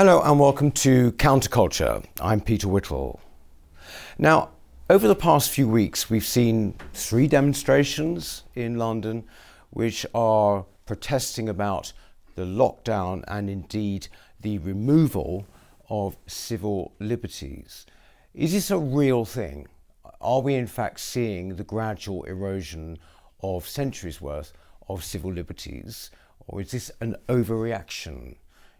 Hello and welcome to Counterculture. I'm Peter Whittle. Now, over the past few weeks, we've seen three demonstrations in London which are protesting about the lockdown and indeed the removal of civil liberties. Is this a real thing? Are we in fact seeing the gradual erosion of centuries worth of civil liberties, or is this an overreaction?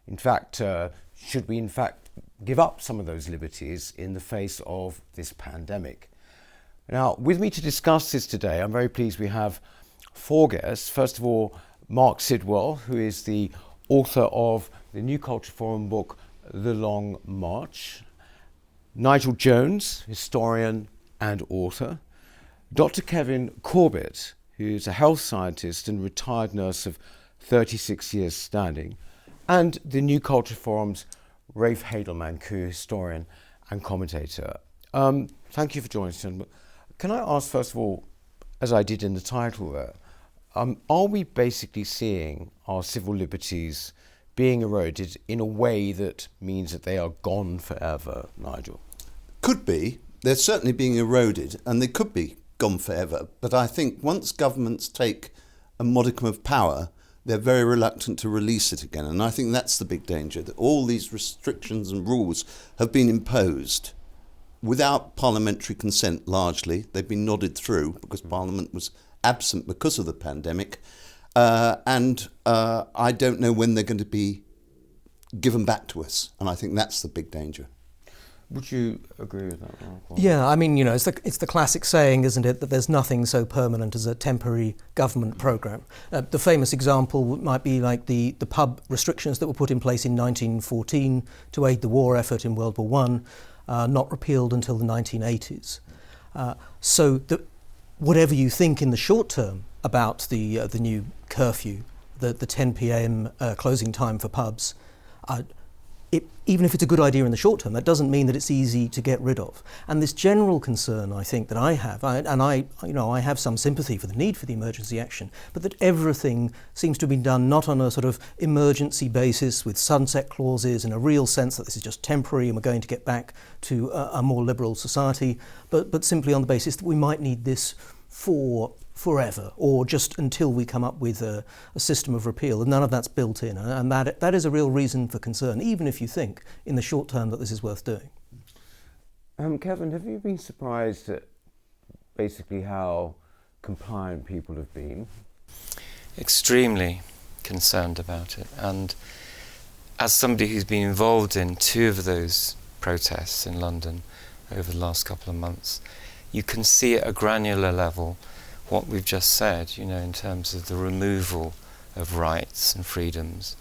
In fact, uh, should we in fact give up some of those liberties in the face of this pandemic? Now, with me to discuss this today, I'm very pleased we have four guests. First of all, Marc Sidwell, who is the author of the New Culture Forum book, The Long March. Nigel Jones, historian and author. Dr. Kevin Corbett, who's a health scientist and retired nurse of 36 years standing and the New Culture Forum's Rafe Heydel-Mankoo, historian and commentator. Um, thank you for joining us. Can I ask, first of all, as I did in the title there, um, are we basically seeing our civil liberties being eroded in a way that means that they are gone forever, Nigel? Could be. They're certainly being eroded, and they could be gone forever. But I think once governments take a modicum of power, they're very reluctant to release it again. And I think that's the big danger that all these restrictions and rules have been imposed without parliamentary consent largely. They've been nodded through because Parliament was absent because of the pandemic. Uh, and uh, I don't know when they're going to be given back to us. And I think that's the big danger. Would you agree with that? Yeah, I mean, you know, it's the, it's the classic saying, isn't it, that there's nothing so permanent as a temporary government program. Uh, the famous example might be like the, the pub restrictions that were put in place in 1914 to aid the war effort in World War One, uh, not repealed until the 1980s. Uh, so, the, whatever you think in the short term about the uh, the new curfew, the the 10 p.m. Uh, closing time for pubs. It, even if it's a good idea in the short term, that doesn't mean that it's easy to get rid of. And this general concern, I think, that I have, I, and I, you know, I have some sympathy for the need for the emergency action, but that everything seems to have been done not on a sort of emergency basis with sunset clauses in a real sense that this is just temporary and we're going to get back to a, a more liberal society, but, but simply on the basis that we might need this for forever or just until we come up with a, a, system of repeal. And none of that's built in. And that, that is a real reason for concern, even if you think in the short term that this is worth doing. Um, Kevin, have you been surprised at basically how compliant people have been? Extremely concerned about it. And as somebody who's been involved in two of those protests in London over the last couple of months, you can see at a granular level what we've just said, you know, in terms of the removal of rights and freedoms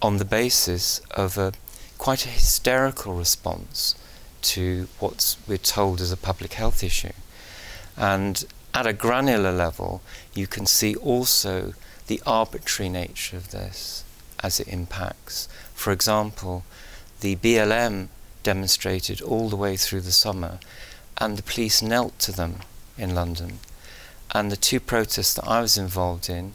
on the basis of a quite a hysterical response to what we're told is a public health issue. And at a granular level, you can see also the arbitrary nature of this as it impacts. For example, the BLM demonstrated all the way through the summer, and the police knelt to them in London and the two protests that I was involved in,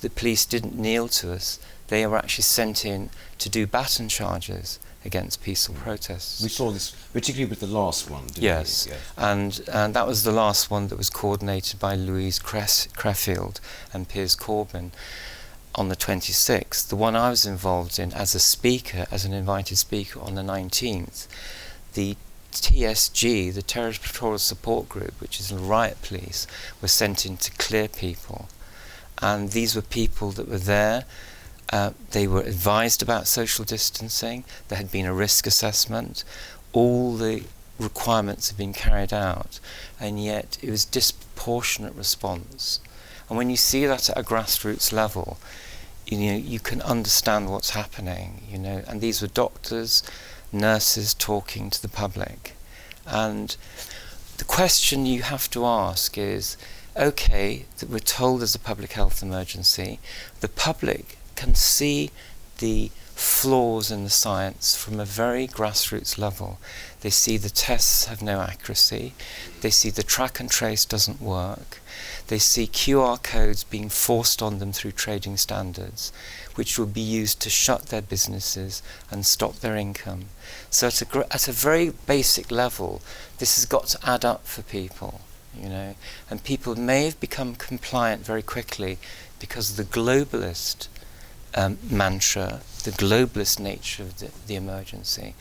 the police didn't kneel to us. They were actually sent in to do baton charges against peaceful protests. We saw this particularly with the last one, yes. yes. And, and that was the last one that was coordinated by Louise Creffield and Piers Corbyn on the 26th. The one I was involved in as a speaker, as an invited speaker on the 19th, the TSG, the Territorial Support Group, which is the riot police, were sent in to clear people. And these were people that were there. Uh, they were advised about social distancing. There had been a risk assessment. All the requirements had been carried out. And yet it was disproportionate response. And when you see that at a grassroots level, you know, you can understand what's happening, you know, and these were doctors, nurses talking to the public. And the question you have to ask is okay, we're told there's a public health emergency, the public can see the flaws in the science from a very grassroots level. They see the tests have no accuracy, they see the track and trace doesn't work, they see QR codes being forced on them through trading standards. Which will be used to shut their businesses and stop their income. So at a, gr- at a very basic level, this has got to add up for people, you know, and people may have become compliant very quickly because of the globalist um, mantra, the globalist nature of the, the emergency.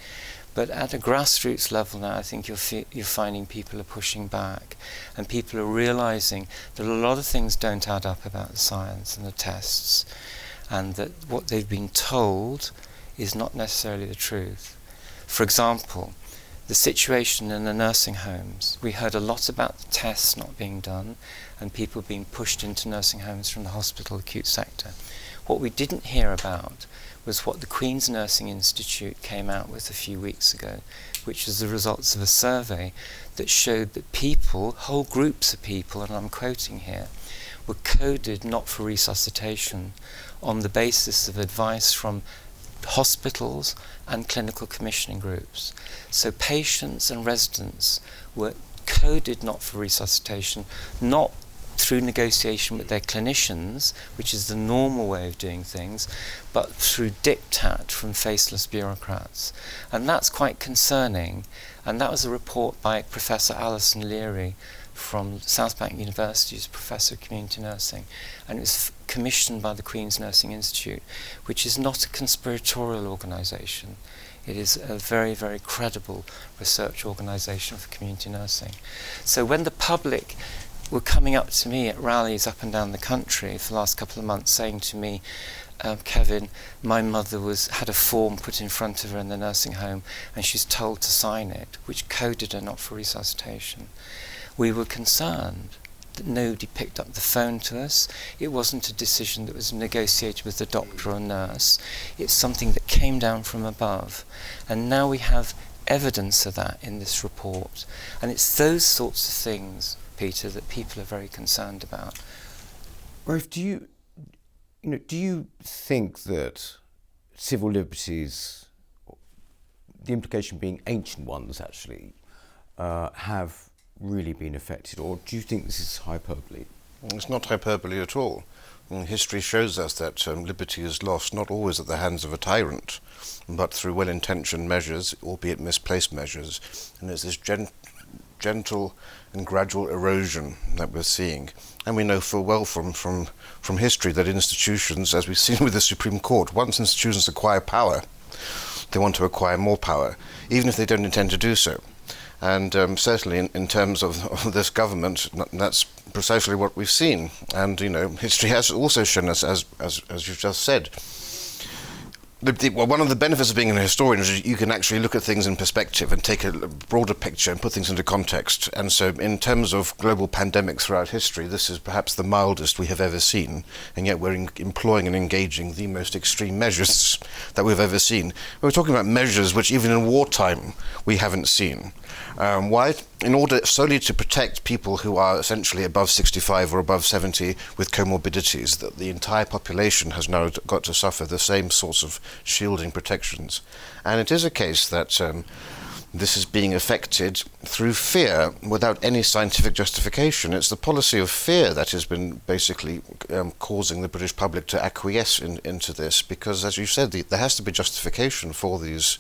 But at a grassroots level now, I think you're, fi- you're finding people are pushing back and people are realizing that a lot of things don't add up about the science and the tests and that what they've been told is not necessarily the truth. For example, the situation in the nursing homes. We heard a lot about tests not being done and people being pushed into nursing homes from the hospital acute sector. What we didn't hear about was what the Queen's Nursing Institute came out with a few weeks ago, which is the results of a survey that showed that people, whole groups of people, and I'm quoting here, were coded not for resuscitation on the basis of advice from hospitals and clinical commissioning groups. So patients and residents were coded not for resuscitation, not through negotiation with their clinicians, which is the normal way of doing things, but through diktat from faceless bureaucrats. And that's quite concerning. And that was a report by Professor Alison Leary from South Bank University, who's Professor of Community Nursing. And it was f- commissioned by the Queen's Nursing Institute, which is not a conspiratorial organisation. It is a very, very credible research organisation for community nursing. So when the public were coming up to me at rallies up and down the country for the last couple of months saying to me, um, Kevin, my mother was had a form put in front of her in the nursing home and she's told to sign it, which coded her not for resuscitation. We were concerned that nobody picked up the phone to us. It wasn't a decision that was negotiated with the doctor or nurse. It's something that came down from above. And now we have evidence of that in this report. And it's those sorts of things Peter, that people are very concerned about. Rafe, do you, you know, do you think that civil liberties, the implication being ancient ones actually, uh, have really been affected, or do you think this is hyperbole? It's not hyperbole at all. history shows us that um, liberty is lost not always at the hands of a tyrant, but through well intentioned measures, albeit misplaced measures. And there's this gen- gentle and gradual erosion that we're seeing. And we know full well from, from, from history that institutions, as we've seen with the Supreme Court, once institutions acquire power, they want to acquire more power, even if they don't intend to do so. And um, certainly, in, in terms of, of, this government, that's precisely what we've seen. And you know, history has also shown us, as as, as you've just said, the, the, well, one of the benefits of being a historian is you can actually look at things in perspective and take a broader picture and put things into context. And so, in terms of global pandemics throughout history, this is perhaps the mildest we have ever seen, and yet we're in, employing and engaging the most extreme measures that we've ever seen. We're talking about measures which, even in wartime, we haven't seen. Um, why? In order solely to protect people who are essentially above 65 or above 70 with comorbidities, that the entire population has now got to suffer the same sorts of shielding protections. And it is a case that um, this is being affected through fear without any scientific justification. It's the policy of fear that has been basically um, causing the British public to acquiesce in, into this because, as you said, the, there has to be justification for these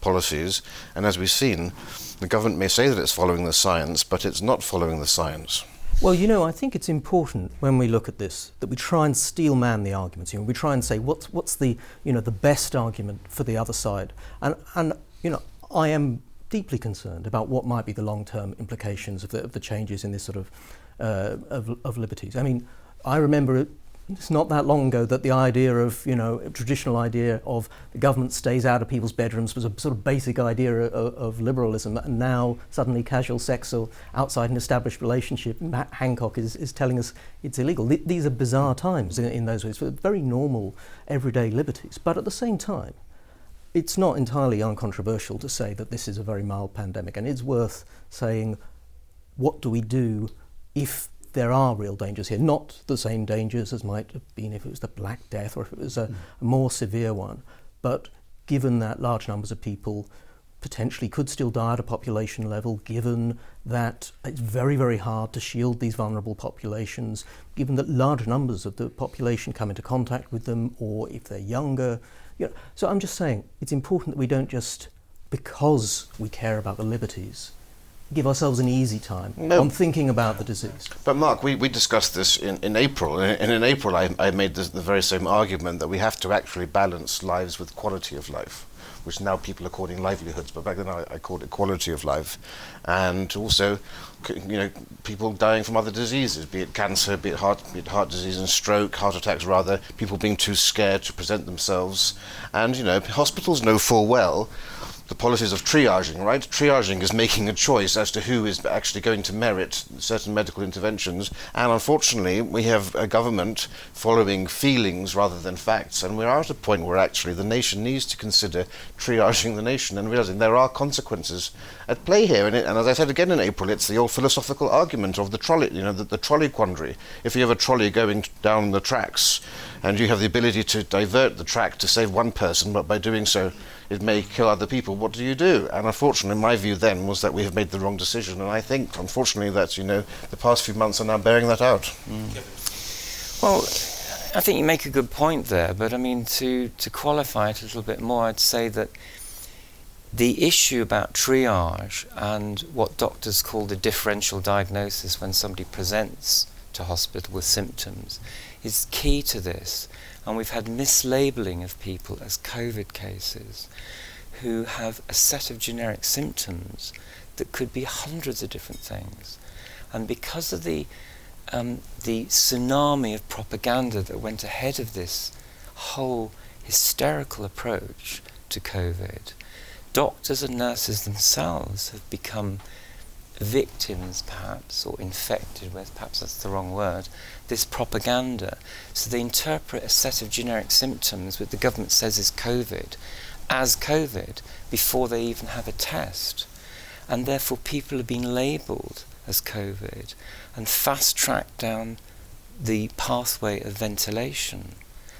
policies. And as we've seen, the government may say that it's following the science, but it's not following the science. Well, you know, I think it's important when we look at this that we try and steel man the arguments. You know, we try and say what's what's the you know the best argument for the other side, and and you know, I am deeply concerned about what might be the long-term implications of the, of the changes in this sort of, uh, of of liberties. I mean, I remember it's not that long ago that the idea of, you know, traditional idea of the government stays out of people's bedrooms was a sort of basic idea of, of liberalism, and now suddenly casual sex or outside an established relationship, Matt Hancock is, is telling us it's illegal. Th- these are bizarre times in, in those ways, very normal, everyday liberties. But at the same time, it's not entirely uncontroversial to say that this is a very mild pandemic, and it's worth saying, what do we do if there are real dangers here, not the same dangers as might have been if it was the Black Death or if it was a, a more severe one, but given that large numbers of people potentially could still die at a population level, given that it's very, very hard to shield these vulnerable populations, given that large numbers of the population come into contact with them, or if they're younger. You know, so I'm just saying it's important that we don't just, because we care about the liberties, give ourselves an easy time No. on thinking about the disease. But Marc, we, we discussed this in, in April, and in April I, I made this, the very same argument that we have to actually balance lives with quality of life, which now people are calling livelihoods, but back then I, I called it quality of life, and also, c- you know, people dying from other diseases, be it cancer, be it heart, be it heart disease and stroke, heart attacks rather, people being too scared to present themselves, and you know, hospitals know full well the policies of triaging, right? Triaging is making a choice as to who is actually going to merit certain medical interventions. And unfortunately, we have a government following feelings rather than facts. And we're at a point where actually the nation needs to consider triaging the nation and realizing there are consequences at play here. And, it, and as I said again in April, it's the old philosophical argument of the trolley, you know, the, the trolley quandary. If you have a trolley going down the tracks and you have the ability to divert the track to save one person, but by doing so, it may kill other people. What do you do? And unfortunately, my view then was that we have made the wrong decision. And I think, unfortunately, that you know the past few months are now bearing that out. Mm. Well, I think you make a good point there, but I mean, to, to qualify it a little bit more, I'd say that the issue about triage and what doctors call the differential diagnosis when somebody presents to hospital with symptoms is key to this. And we've had mislabeling of people as COVID cases who have a set of generic symptoms that could be hundreds of different things. And because of the um, the tsunami of propaganda that went ahead of this whole hysterical approach to COVID, doctors and nurses themselves have become victims, perhaps, or infected with, perhaps that's the wrong word, this propaganda. So they interpret a set of generic symptoms, which the government says is COVID, as COVID before they even have a test. And therefore, people have been labelled as COVID and fast tracked down the pathway of ventilation.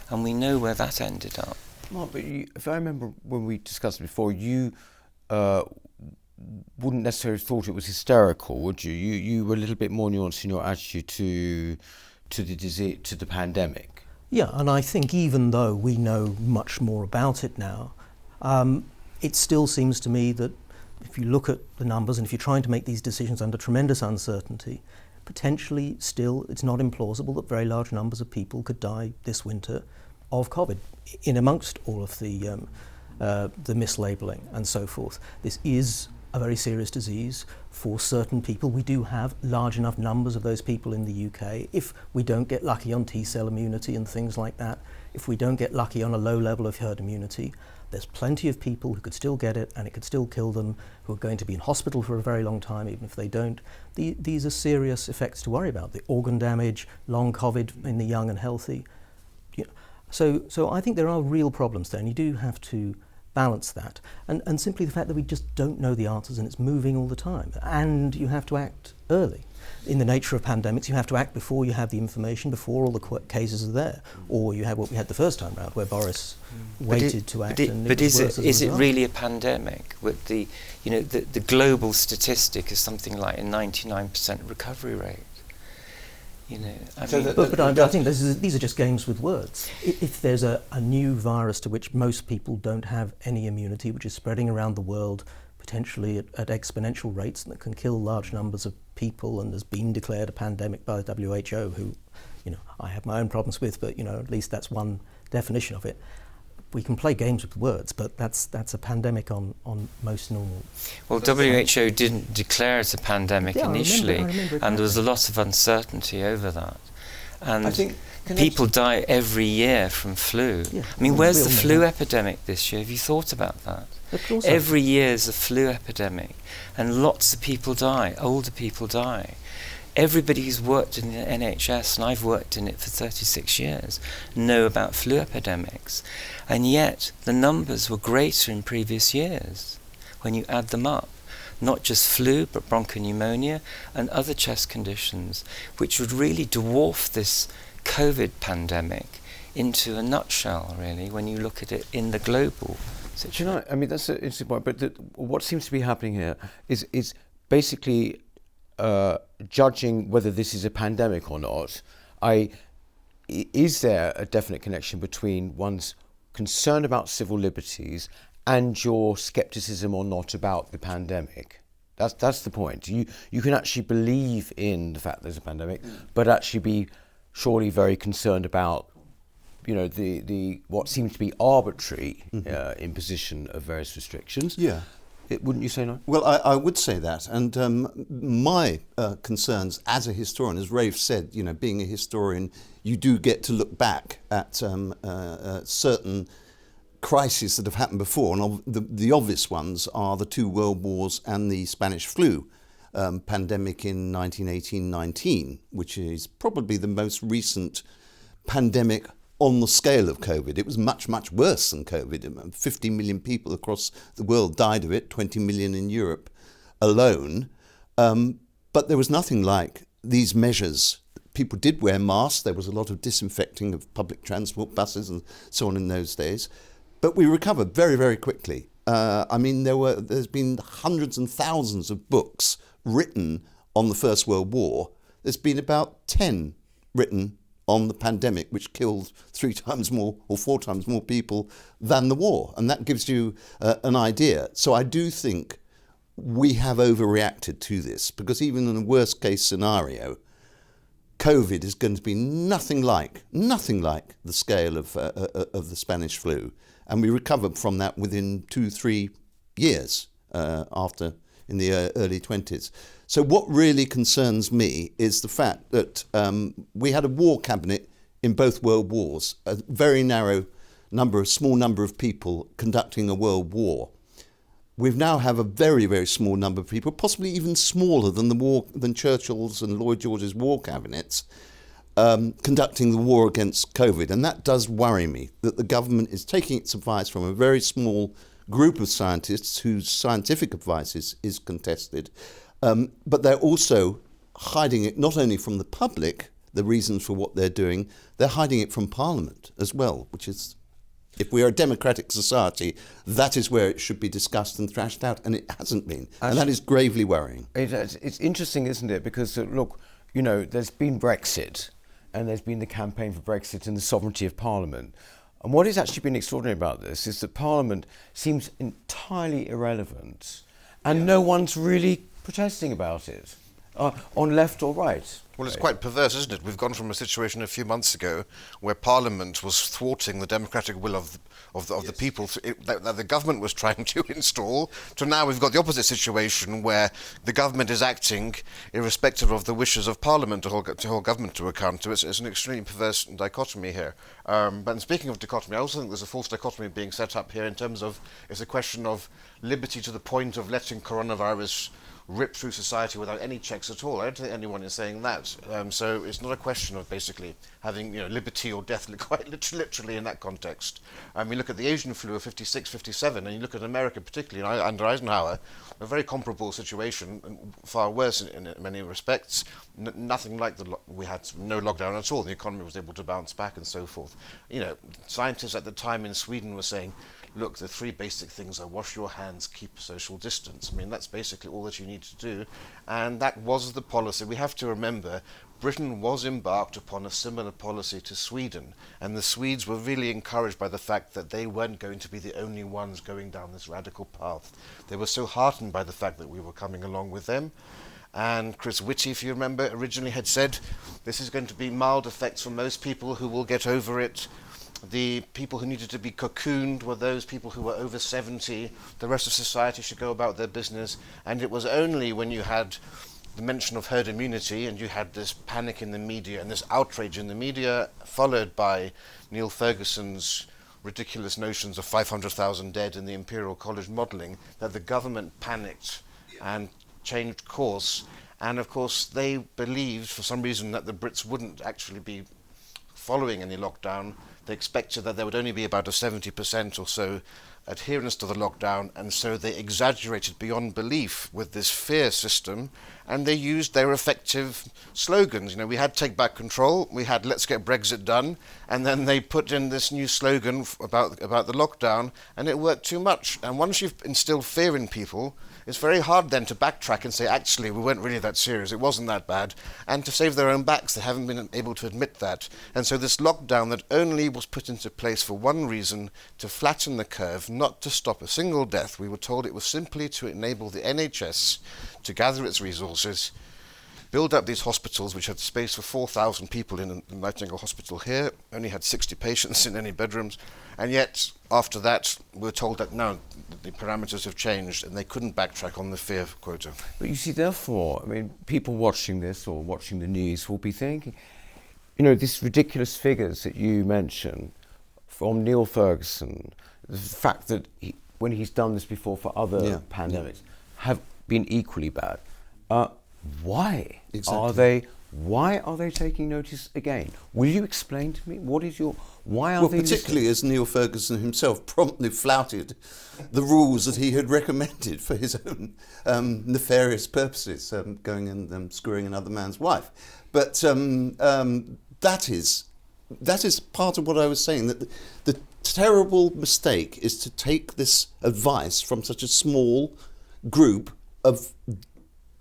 And we know where that ended up. Marc, but you, if I remember when we discussed it before, you uh, wouldn't necessarily have thought it was hysterical, would you? You you were a little bit more nuanced in your attitude to to the disease, to the pandemic. Yeah, and I think even though we know much more about it now, um, it still seems to me that if you look at the numbers and if you're trying to make these decisions under tremendous uncertainty, potentially still it's not implausible that very large numbers of people could die this winter of COVID in amongst all of the, um, uh, the mislabeling and so forth. This is a very serious disease for certain people. We do have large enough numbers of those people in the UK. If we don't get lucky on T cell immunity and things like that, if we don't get lucky on a low level of herd immunity, there's plenty of people who could still get it and it could still kill them, who are going to be in hospital for a very long time, even if they don't. The, these are serious effects to worry about. The organ damage, long COVID in the young and healthy. You know, so, so I think there are real problems there, and you do have to balance that. And, and simply the fact that we just don't know the answers and it's moving all the time. And you have to act early. In the nature of pandemics, you have to act before you have the information, before all the qu- cases are there. Or you have what we had the first time round, where Boris waited it, to act. But, it, and but it was is worse it as a is it result. really a pandemic? With the you know the, the global statistic is something like a 99% recovery rate. You know, I So mean, the- But, but I, I think this is, these are just games with words. I- If there's a, a new virus to which most people don't have any immunity, which is spreading around the world potentially at, at exponential rates and that can kill large numbers of people and has been declared a pandemic by the WHO, who, you know, I have my own problems with, but, you know, at least that's one definition of it. We can play games with words, but that's, that's a pandemic on, on most normal. well, WHO didn't declare it a pandemic Yeah, I remember- initially, I remember and there was a lot of uncertainty over that. And I think people die every year from flu. Yeah, I mean, where's the all know flu epidemic this year? Have you thought about that? Of course I- Every year is a flu epidemic, and lots of people die. Older people die. Everybody who's worked in the NHS, and I've worked in it for 36 years, know about flu epidemics. And yet, the numbers were greater in previous years when you add them up. Not just flu, but bronchopneumonia and other chest conditions, which would really dwarf this COVID pandemic into a nutshell, really, when you look at it in the global So, do you know, I mean, that's an interesting point. But the, what seems to be happening here is is basically uh, judging whether this is a pandemic or not. I is there a definite connection between one's concern about civil liberties and your skepticism or not about the pandemic? That's that's the point. You you can actually believe in the fact there's a pandemic, but actually be surely very concerned about you know the the what seems to be arbitrary uh, imposition of various restrictions. Yeah. It, wouldn't you say no? Well, I, I would say that, and um, my uh, concerns as a historian, as Rafe said, you know, being a historian, you do get to look back at um, uh, uh, certain crises that have happened before, and the, the obvious ones are the two world wars and the Spanish flu um, pandemic in 1918-19, which is probably the most recent pandemic on the scale of COVID. It was much, much worse than COVID. 50 million people across the world died of it, 20 million in Europe alone. Um, but there was nothing like these measures. People did wear masks. There was a lot of disinfecting of public transport, buses, and so on in those days. But we recovered very, very quickly. Uh, I mean, there were there's been hundreds and thousands of books written on the First World War. There's been about ten written on the pandemic, which killed three times more or four times more people than the war, and that gives you uh, an idea. So I do think we have overreacted to this because even in the worst case scenario, COVID is going to be nothing like nothing like the scale of uh, uh, of the Spanish flu, and we recovered from that within two three years uh, after in the uh, early twenties. So what really concerns me is the fact that um, we had a war cabinet in both world wars, a very narrow number, a small number of people conducting a world war. We now have a very, very small number of people, possibly even smaller than the war than Churchill's and Lloyd George's war cabinets, um, conducting the war against COVID, and that does worry me that the government is taking its advice from a very small group of scientists whose scientific advice is, is contested, um, but they're also hiding it not only from the public, the reasons for what they're doing, they're hiding it from Parliament as well, which is if we are a democratic society, that is where it should be discussed and thrashed out, and it hasn't been. and that is gravely worrying. It, it's, it's interesting, isn't it? Because uh, look, you know, there's been Brexit, and there's been the campaign for Brexit and the sovereignty of Parliament. And what has actually been extraordinary about this is that Parliament seems entirely irrelevant, and no one's really protesting about it, uh, on left or right. Well, it's quite perverse, isn't it? We've gone from a situation a few months ago where Parliament was thwarting the democratic will of the, of the, of the people th- it, that, that the government was trying to install, to now we've got the opposite situation where the government is acting irrespective of the wishes of Parliament to hold, to hold government to account. So it's, it's an extremely perverse dichotomy here. Um, but speaking of dichotomy, I also think there's a false dichotomy being set up here in terms of it's a question of liberty to the point of letting coronavirus rip through society without any checks at all. I don't think anyone is saying that. Um, so it's not a question of basically having you know liberty or death, quite literally, in that context. I mean, look at the Asian flu of 56, 57, and you look at America particularly under Eisenhower, a very comparable situation, far worse in, in many respects. N- nothing like the lo- we had no lockdown at all. The economy was able to bounce back and so forth. You know, scientists at the time in Sweden were saying look, the three basic things are wash your hands, keep social distance. I mean, that's basically all that you need to do. And that was the policy. We have to remember Britain was embarked upon a similar policy to Sweden. And the Swedes were really encouraged by the fact that they weren't going to be the only ones going down this radical path. They were so heartened by the fact that we were coming along with them. And Chris Whitty, if you remember, originally had said this is going to be mild effects for most people who will get over it the people who needed to be cocooned were those people who were over 70. The rest of society should go about their business. And it was only when you had the mention of herd immunity and you had this panic in the media and this outrage in the media, followed by Neil Ferguson's ridiculous notions of 500,000 dead in the Imperial College modelling, that the government panicked and changed course. And of course, they believed for some reason that the Brits wouldn't actually be following any lockdown they expected that there would only be about a 70% or so adherence to the lockdown, and so they exaggerated beyond belief with this fear system, and they used their effective slogans. You know, we had take back control, we had let's get Brexit done, and then they put in this new slogan about about the lockdown, and it worked too much. And once you've instilled fear in people, it's very hard then to backtrack and say, actually, we weren't really that serious, it wasn't that bad. And to save their own backs, they haven't been able to admit that. And so this lockdown that only was put into place for one reason, to flatten the curve, not to stop a single death. We were told it was simply to enable the NHS to gather its resources build up these hospitals, which had space for 4,000 people in the Nightingale Hospital here, only had 60 patients in any bedrooms, and yet after that we are told that no, the parameters have changed and they couldn't backtrack on the fear quota. But you see, therefore, I mean, people watching this or watching the news will be thinking, you know, these ridiculous figures that you mention from Neil Ferguson, the fact that he, when he's done this before for other yeah. pandemics, have been equally bad. Uh, why exactly. are they why are they taking notice again? Will you explain to me what is your why are well, they particularly listening? as Neil Ferguson himself promptly flouted the rules that he had recommended for his own um, nefarious purposes, um, going and um, screwing another man's wife. But um, um, that is that is part of what I was saying that the, the terrible mistake is to take this advice from such a small group of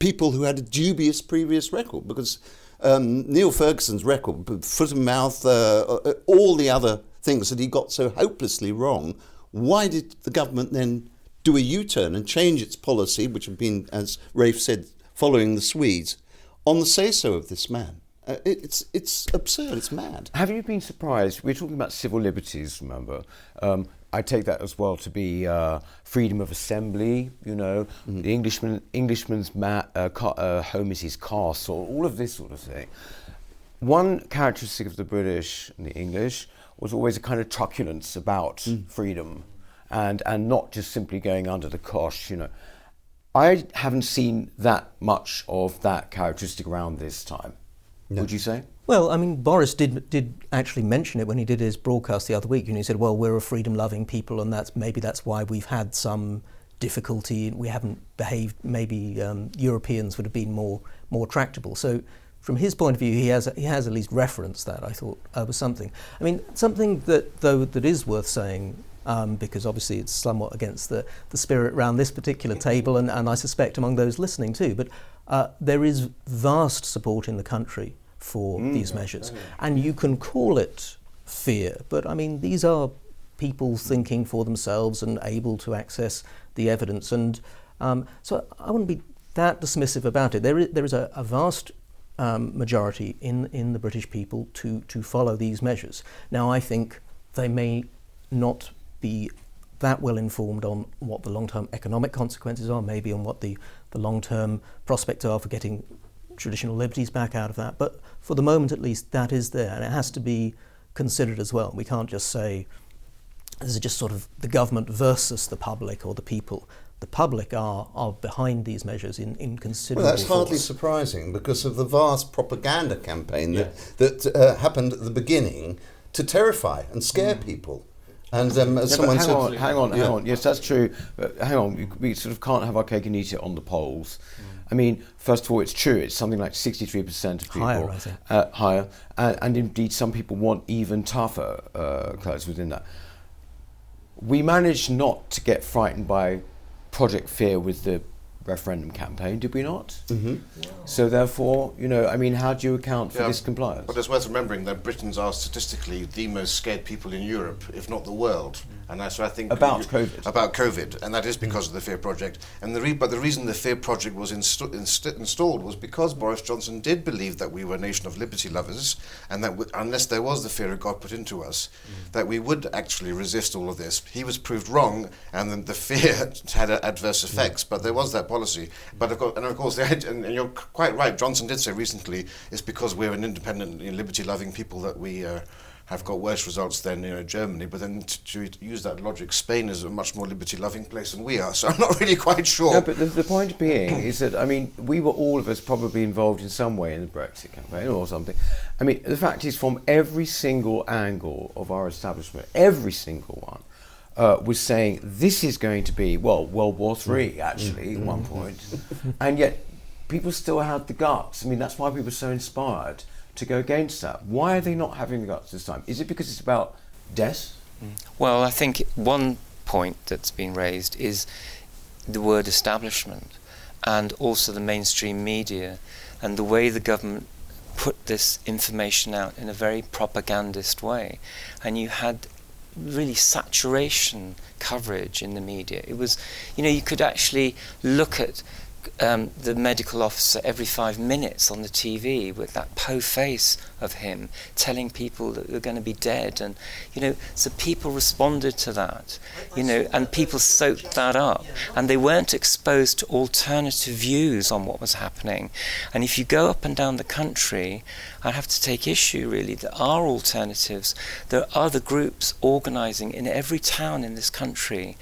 people who had a dubious previous record because um, Neil Ferguson's record, foot and mouth, uh, uh, all the other things that he got so hopelessly wrong, why did the government then do a U turn and change its policy, which had been, as Rafe said, following the Swedes, on the say so of this man? Uh, it's it's absurd. It's mad. Have you been surprised? We're talking about civil liberties. Remember, um, I take that as well to be uh, freedom of assembly. You know, mm. the Englishman Englishman's ma- uh, uh, home is his castle. All of this sort of thing. One characteristic of the British and the English was always a kind of truculence about mm. freedom, and and not just simply going under the cosh. You know, I haven't seen that much of that characteristic around this time. No. Would you say? Well, I mean, Boris did did actually mention it when he did his broadcast the other week, and he said, "Well, we're a freedom-loving people, and that's maybe that's why we've had some difficulty. We haven't behaved. Maybe um, Europeans would have been more more tractable." So, from his point of view, he has he has at least referenced that. I thought uh, was something. I mean, something that though that is worth saying. Um, because obviously it's somewhat against the, the spirit around this particular table, and, and I suspect among those listening too. But uh, there is vast support in the country for mm. these measures. And you can call it fear, but I mean, these are people thinking for themselves and able to access the evidence. And um, so I wouldn't be that dismissive about it. There is, there is a, a vast um, majority in, in the British people to, to follow these measures. Now, I think they may not be that well informed on what the long term economic consequences are, maybe on what the, the long term prospects are for getting traditional liberties back out of that. But for the moment, at least, that is there, and it has to be considered as well. We can't just say this is just sort of the government versus the public or the people. The public are, are behind these measures in, in considerable Well, that's force. hardly surprising because of the vast propaganda campaign that, that uh, happened at the beginning to terrify and scare mm. people. And um, as yeah, someone hang said, on, hang on, hang yeah. on. Yes, that's true. But hang on, we sort of can't have our cake and eat it on the polls. Mm. I mean, first of all, it's true. It's something like 63% of people higher, I think. Uh, higher, and, and, indeed some people want even tougher uh, clothes within that. We managed not to get frightened by Project Fear with the referendum campaign, did we not? Mm-hmm. So therefore, you know, I mean, how do you account for yeah, this compliance? But it's worth remembering that Britons are statistically the most scared people in Europe, if not the world. And that's what I think about you, COVID. About COVID, and that is because of the Fear Project. And the re- but the reason the Fear Project was inst- inst- installed was because Boris Johnson did believe that we were a nation of liberty lovers, and that w- unless there was the fear of God put into us, mm. that we would actually resist all of this. He was proved wrong, and the, the fear had adverse effects. Mm. But there was that policy. But of course, and of course, had, and, and, you're quite right. Johnson did say recently it's because we're an independent, liberty-loving people that we. Uh, have got worse results than you know Germany. But then to, to use that logic, Spain is a much more liberty-loving place than we are. So I'm not really quite sure. No, but the, the point being is that I mean we were all of us probably involved in some way in the Brexit campaign or something. I mean the fact is from every single angle of our establishment, every single one. Uh, was saying this is going to be well World War Three actually at one point, and yet people still had the guts. I mean that's why people are so inspired to go against that. Why are they not having the guts this time? Is it because it's about death? Mm. Well, I think one point that's been raised is the word establishment and also the mainstream media and the way the government put this information out in a very propagandist way. And you had really saturation coverage in the media. It was, you know, you could actually look at um, the medical officer every five minutes on the TV with that po face of him telling people that they're going to be dead. And, you know, so people responded to that, you know, and people soaked that up. And they weren't exposed to alternative views on what was happening. And if you go up and down the country, I have to take issue really. There are alternatives. There are other groups organizing in every town in this country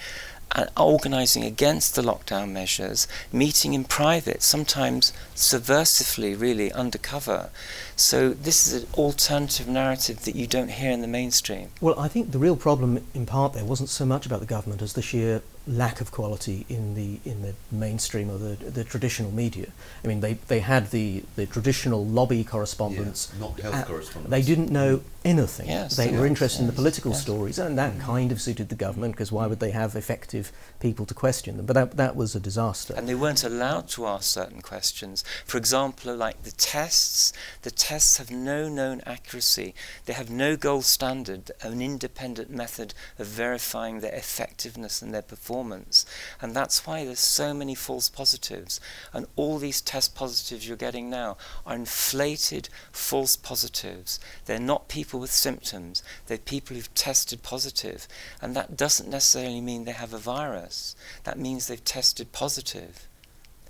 organising against the lockdown measures, meeting in private, sometimes subversively, really undercover. So this is an alternative narrative that you don't hear in the mainstream. Well, I think the real problem, in part, there wasn't so much about the government as the sheer lack of quality in the in the mainstream or the the traditional media. I mean, they, they had the, the traditional lobby correspondents. Yeah, not health correspondents. They didn't know anything. Yes, they yes, were interested in the political yes. stories, and that mm. kind of suited the government because why would they have effective people to question them? But that, that was a disaster. And they weren't allowed to ask certain questions. For example, like the tests, the tests have no known accuracy. They have no gold standard, an independent method of verifying their effectiveness and their performance. And that's why there's so many false positives. And all these test positives you're getting now are inflated false positives. They're not people with symptoms, they're people who've tested positive. And that doesn't necessarily mean they have a virus. That means they've tested positive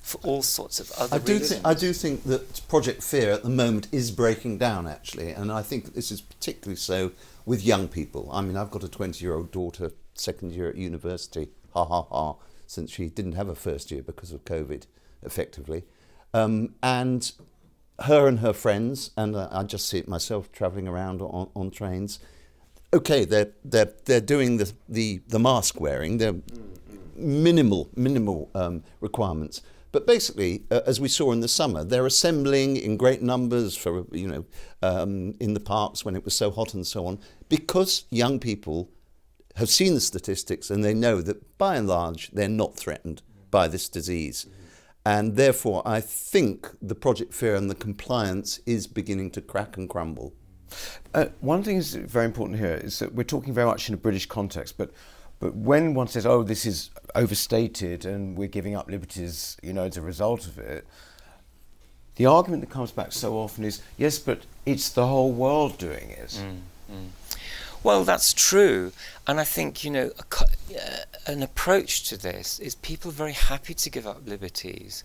for all sorts of other I do reasons. think I do think that Project Fear at the moment is breaking down actually, and I think this is particularly so with young people. I mean, I've got a twenty-year-old daughter, second year at university. Ha ha ha! Since she didn't have a first year because of COVID, effectively, um, and her and her friends, and I just see it myself travelling around on, on trains. Okay, they're they're they're doing the the, the mask wearing. They're minimal minimal um, requirements. But basically, uh, as we saw in the summer, they're assembling in great numbers for you know um, in the parks when it was so hot and so on, because young people have seen the statistics and they know that by and large they're not threatened by this disease. And therefore, I think the Project Fear and the compliance is beginning to crack and crumble. Uh, one thing is very important here is that we're talking very much in a British context, but but when one says, "Oh, this is overstated and we're giving up liberties," you know, as a result of it, the argument that comes back so often is, "Yes, but it's the whole world doing it." Well, that's true, and I think you know a, uh, an approach to this is people are very happy to give up liberties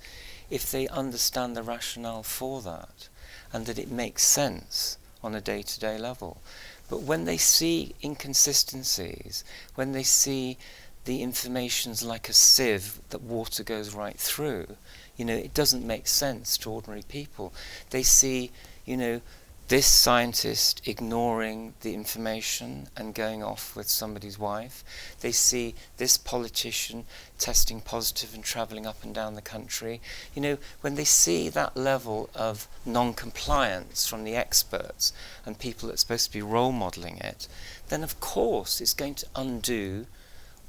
if they understand the rationale for that, and that it makes sense on a day-to-day level. But when they see inconsistencies, when they see the information's like a sieve that water goes right through, you know, it doesn't make sense to ordinary people. They see, you know, this scientist ignoring the information and going off with somebody's wife. They see this politician testing positive and travelling up and down the country. You know, when they see that level of non compliance from the experts and people that's supposed to be role modelling it, then of course it's going to undo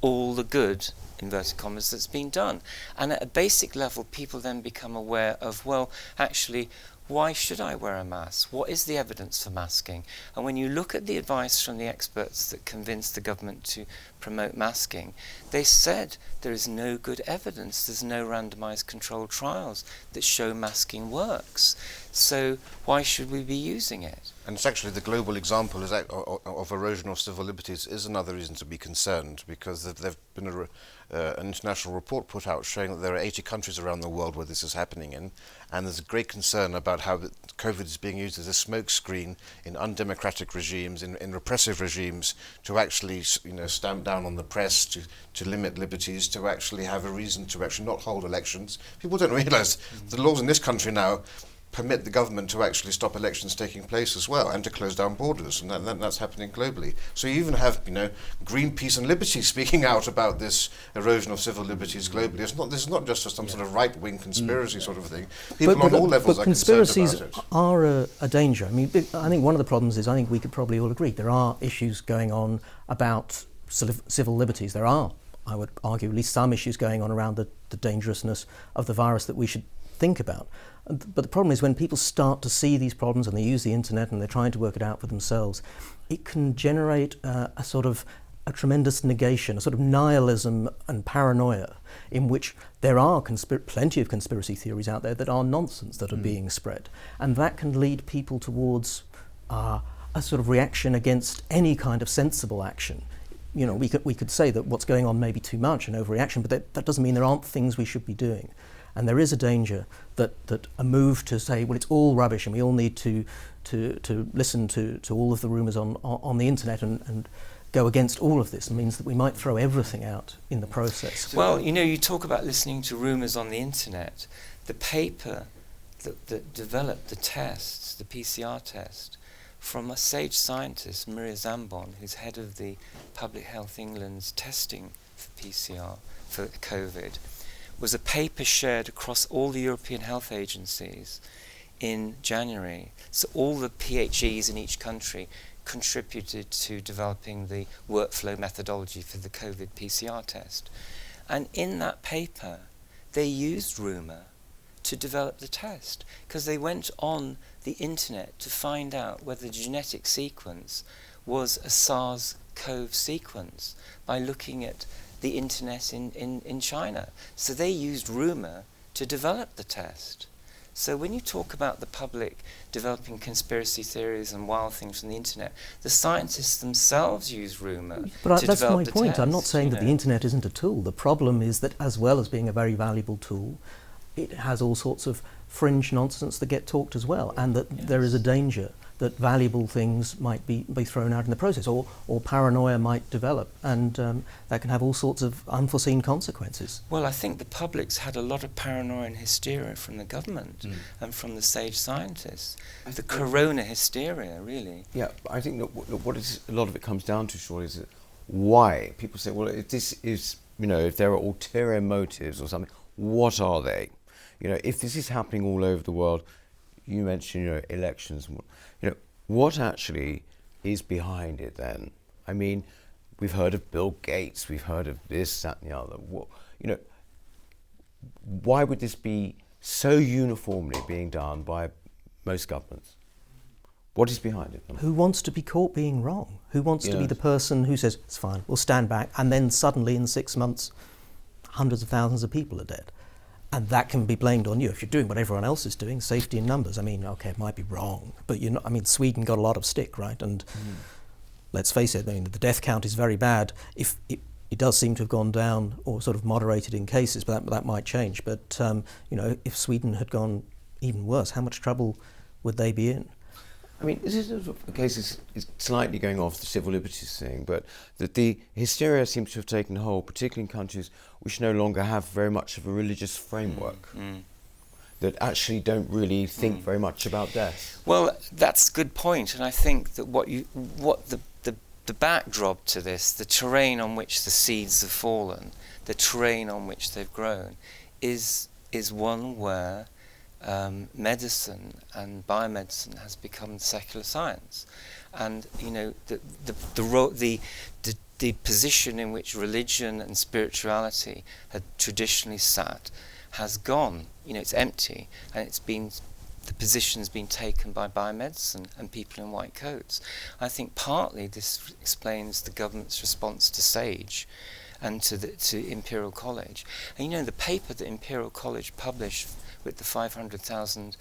all the good inverted commas that's been done and at a basic level people then become aware of well actually why should I wear a mask? What is the evidence for masking? And when you look at the advice from the experts that convinced the government to promote masking, they said there is no good evidence, there's no randomized controlled trials that show masking works. So why should we be using it? And it's actually the global example of erosion of civil liberties is another reason to be concerned because there have been a, uh, an international report put out showing that there are 80 countries around the world where this is happening in, and there's a great concern about how COVID is being used as a smokescreen in undemocratic regimes, in, in repressive regimes, to actually you know stamp down on the press, to, to limit liberties, to actually have a reason to actually not hold elections. People don't realise the laws in this country now permit the government to actually stop elections taking place as well and to close down borders and that, that, that's happening globally. So you even have you know Greenpeace and Liberty speaking out about this erosion of civil liberties globally. It's not this is not just some yeah. sort of right-wing conspiracy mm. sort of thing. People but, but, on all levels but are conspiracies are a, a, danger. I mean I think one of the problems is I think we could probably all agree there are issues going on about civil liberties. There are I would argue at least some issues going on around the, the dangerousness of the virus that we should think about but the problem is when people start to see these problems and they use the internet and they're trying to work it out for themselves, it can generate uh, a sort of a tremendous negation, a sort of nihilism and paranoia, in which there are conspir- plenty of conspiracy theories out there that are nonsense that are mm. being spread. And that can lead people towards uh, a sort of reaction against any kind of sensible action. You know, we could, we could say that what's going on may be too much, an overreaction, but that, that doesn't mean there aren't things we should be doing. And there is a danger that, that a move to say, well, it's all rubbish and we all need to, to, to listen to, to all of the rumours on, on the internet and, and go against all of this means that we might throw everything out in the process. Well, you know, you talk about listening to rumours on the internet. The paper that, that developed the tests, the PCR test, from a sage scientist, Maria Zambon, who's head of the Public Health England's testing for PCR for COVID, was a paper shared across all the European health agencies in January. So all the PHEs in each country contributed to developing the workflow methodology for the COVID PCR test. And in that paper, they used rumour to develop the test because they went on the internet to find out whether the genetic sequence was a SARS CoV sequence by looking at the internet in, in, in China. So they used rumour to develop the test. So when you talk about the public developing conspiracy theories and wild things from the internet, the scientists themselves use rumour. But I, that's my point. Test, I'm not saying that know. the internet isn't a tool. The problem is that, as well as being a very valuable tool, it has all sorts of fringe nonsense that get talked as well, and that yes. there is a danger that valuable things might be, be thrown out in the process, or, or paranoia might develop, and um, that can have all sorts of unforeseen consequences. Well, I think the public's had a lot of paranoia and hysteria from the government mm. and from the sage scientists. I the corona hysteria, really. Yeah, I think that what is, a lot of it comes down to, surely, is why people say, well, if this is, you know, if there are ulterior motives or something, what are they? You know, if this is happening all over the world, you mentioned, you know, elections. You know, what actually is behind it then? I mean, we've heard of Bill Gates, we've heard of this, that, and the other. What, you know, why would this be so uniformly being done by most governments? What is behind it? Who wants to be caught being wrong? Who wants yes. to be the person who says, it's fine, we'll stand back, and then suddenly in six months, hundreds of thousands of people are dead? And that can be blamed on you if you're doing what everyone else is doing safety in numbers. I mean okay it might be wrong but you know i mean sweden got a lot of stick right? And mm. let's face it i mean the death count is very bad. If it, it does seem to have gone down or sort of moderated in cases but that, that might change. But um, you know if sweden had gone even worse how much trouble would they be in I mean, this is a case is, is slightly going off the civil liberties thing, but that the hysteria seems to have taken hold, particularly in countries which no longer have very much of a religious framework. Mm. mm. That actually don't really think mm. very much about death. Well, that's a good point, and I think that what you, what the, the the backdrop to this, the terrain on which the seeds have fallen, the terrain on which they've grown, is is one where um, medicine and biomedicine has become secular science, and you know the the the, ro- the the the position in which religion and spirituality had traditionally sat has gone. You know, it's empty, and it's been the position's been taken by biomedicine and people in white coats. I think partly this explains the government's response to SAGE and to the, to Imperial College. And you know, the paper that Imperial College published with the 500,000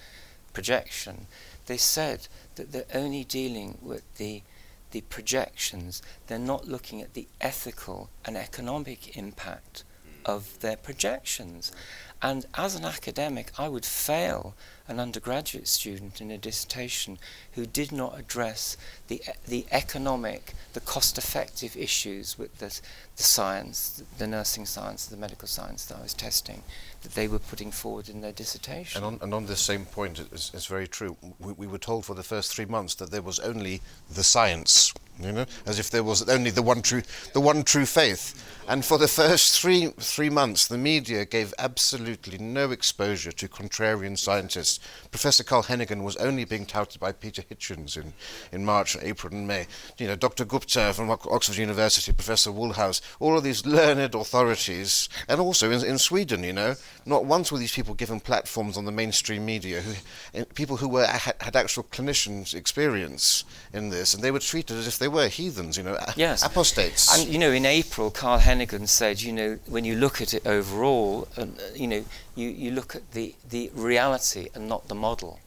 projection, they said that they're only dealing with the the projections. They're not looking at the ethical and economic impact of their projections. And as an academic, I would fail an undergraduate student in a dissertation who did not address the, the economic, the cost effective issues with the, the science, the nursing science, the medical science that I was testing, that they were putting forward in their dissertation. And on, and on this same point, it's, it's very true. We, we were told for the first three months that there was only the science, you know, as if there was only the one true, the one true faith. And for the first three three months, the media gave absolutely no exposure to contrarian scientists. Professor Carl Heneghan was only being touted by Peter Hitchens in, in March, April, and May. You know, Dr. Gupta from Oxford University, Professor Woolhouse, all of these learned authorities, and also in, in Sweden, you know, not once were these people given platforms on the mainstream media, who, eh, people who were had, had actual clinicians' experience in this, and they were treated as if they were heathens, you know, yes. apostates. And you know, in April, Carl Heneghan said, you know, when you look at it overall, uh, you know, you, you look at the, the reality and not the model.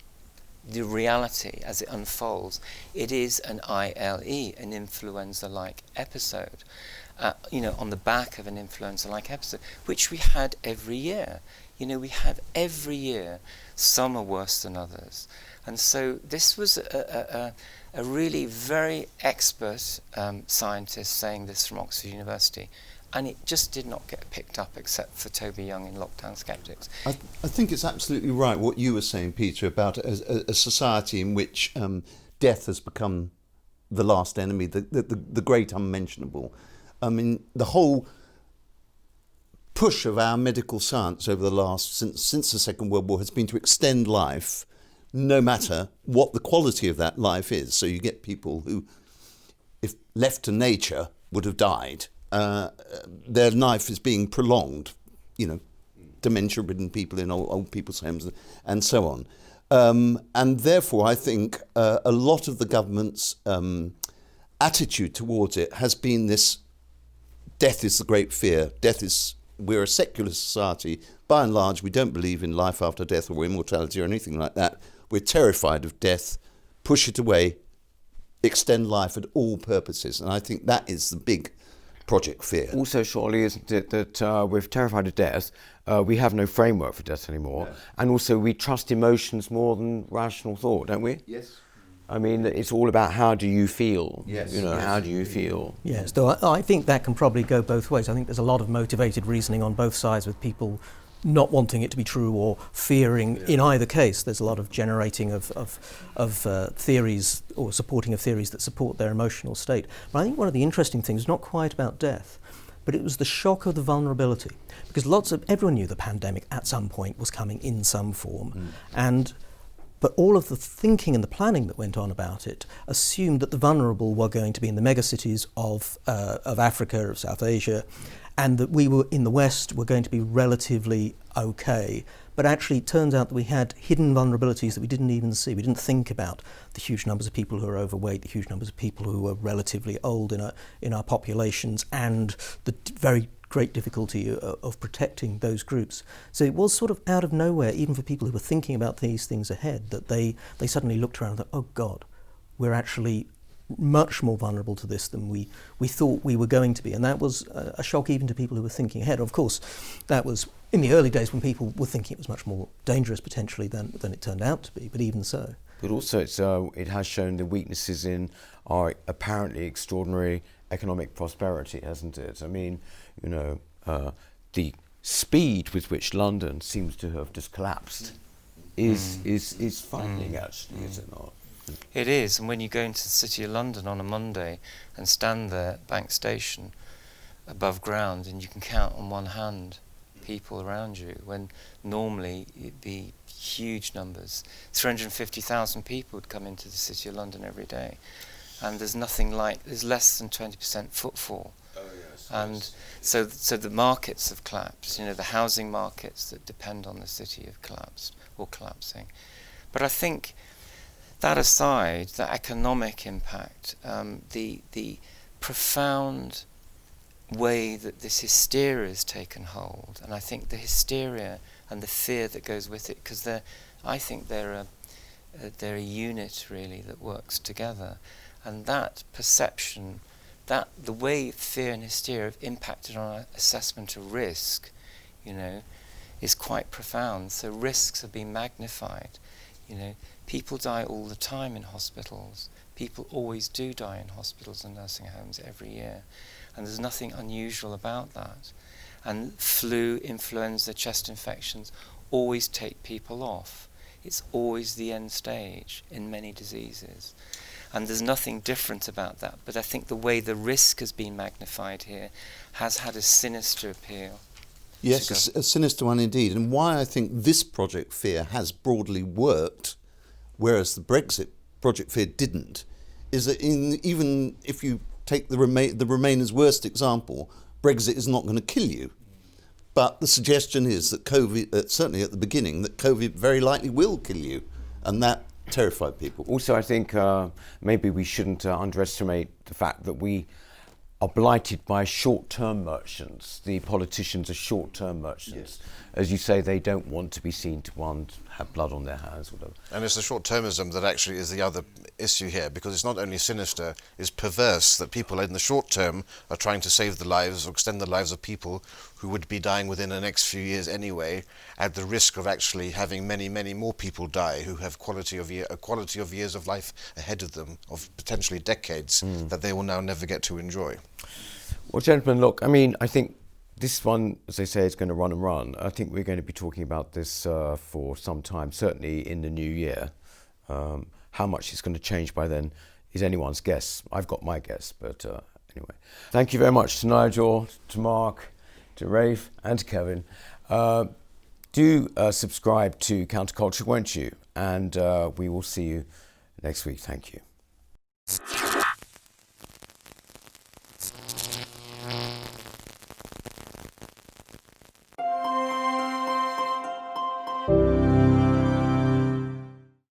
The reality as it unfolds, it is an ILE, an influenza-like episode uh, you know, on the back of an influenza-like episode, which we had every year. You know, we had every year. Some are worse than others, and so this was a, a, a really very expert um, scientist saying this from Oxford University. And it just did not get picked up except for Toby Young in Lockdown Sceptics. I, I think it's absolutely right what you were saying, Peter, about a, a, a society in which um, death has become the last enemy, the, the, the great unmentionable. I mean, the whole push of our medical science over the last since since the Second World War has been to extend life, no matter what the quality of that life is. So you get people who, if left to nature, would have died. Uh, their life is being prolonged. You know, dementia-ridden people in old, old people's homes and so on. Um, and therefore, I think uh, a lot of the government's um, attitude towards it has been this death is the great fear. Death is, we're a secular society. By and large, we don't believe in life after death or immortality or anything like that. We're terrified of death, push it away, extend life at all purposes. And I think that is the big project fear. Also, surely, isn't it that uh, we're terrified of death, uh, we have no framework for death anymore, yeah. and also we trust emotions more than rational thought, don't we? Yes. I mean, it's all about how do you feel? Yes. You know, yes. how do you feel? Yes, though I, I think that can probably go both ways. I think there's a lot of motivated reasoning on both sides with people not wanting it to be true or fearing yeah. in either case there's a lot of generating of, of, of uh, theories or supporting of theories that support their emotional state but i think one of the interesting things is not quite about death but it was the shock of the vulnerability because lots of everyone knew the pandemic at some point was coming in some form mm. and but all of the thinking and the planning that went on about it assumed that the vulnerable were going to be in the megacities of, uh, of Africa, of South Asia, and that we were in the West were going to be relatively okay. But actually, it turns out that we had hidden vulnerabilities that we didn't even see. We didn't think about the huge numbers of people who are overweight, the huge numbers of people who are relatively old in our, in our populations, and the very great difficulty uh, of protecting those groups. So it was sort of out of nowhere, even for people who were thinking about these things ahead, that they, they suddenly looked around and thought, oh God, we're actually much more vulnerable to this than we, we thought we were going to be. And that was a, a shock even to people who were thinking ahead. Of course, that was in the early days when people were thinking it was much more dangerous potentially than, than it turned out to be, but even so. But also, it's, uh, it has shown the weaknesses in our apparently extraordinary economic prosperity, hasn't it? I mean, you know, uh, the speed with which London seems to have just collapsed is, mm. is, is frightening, mm. actually, mm. is it not? It is, and when you go into the City of London on a Monday and stand there at Bank Station above ground, and you can count on one hand people around you, when normally it'd be huge numbers. 350,000 people would come into the City of London every day, and there's nothing like, there's less than 20% footfall. Oh, yes, and yes. so, so the markets have collapsed. You know, the housing markets that depend on the city have collapsed or collapsing. But I think that aside, the economic impact, um, the the profound way that this hysteria has taken hold, and I think the hysteria and the fear that goes with it, because they're, I think they're a, uh, they're a unit really that works together, and that perception that the way fear and hysteria have impacted on our assessment of risk, you know, is quite profound. So risks have been magnified. You know, people die all the time in hospitals. People always do die in hospitals and nursing homes every year. And there's nothing unusual about that. And flu, influenza, chest infections always take people off. It's always the end stage in many diseases. And there's nothing different about that. But I think the way the risk has been magnified here has had a sinister appeal. Yes, a, sinister one indeed. And why I think this Project Fear has broadly worked, whereas the Brexit Project Fear didn't, is that in, even if you take the, Remain, the Remainers' worst example, Brexit is not going to kill you. But the suggestion is that COVID, uh, certainly at the beginning, that COVID very likely will kill you. And that terrified people. Also, I think uh, maybe we shouldn't uh, underestimate the fact that we are blighted by short-term merchants. The politicians are short-term merchants. Yes. As you say, they don't want to be seen to want have blood on their hands. Whatever. And it's the short-termism that actually is the other issue here, because it's not only sinister, it's perverse that people in the short term are trying to save the lives or extend the lives of people who would be dying within the next few years anyway, at the risk of actually having many, many more people die who have quality of year, a quality of years of life ahead of them, of potentially decades, mm. that they will now never get to enjoy. Well, gentlemen, look, I mean, I think this one, as they say, is going to run and run. I think we're going to be talking about this uh, for some time, certainly in the new year. Um, how much it's going to change by then is anyone's guess. I've got my guess, but uh, anyway. Thank you very much to Nigel, to Marc, to Rafe, and to Kevin. Uh, do uh, subscribe to Counterculture, won't you? And uh, we will see you next week. Thank you.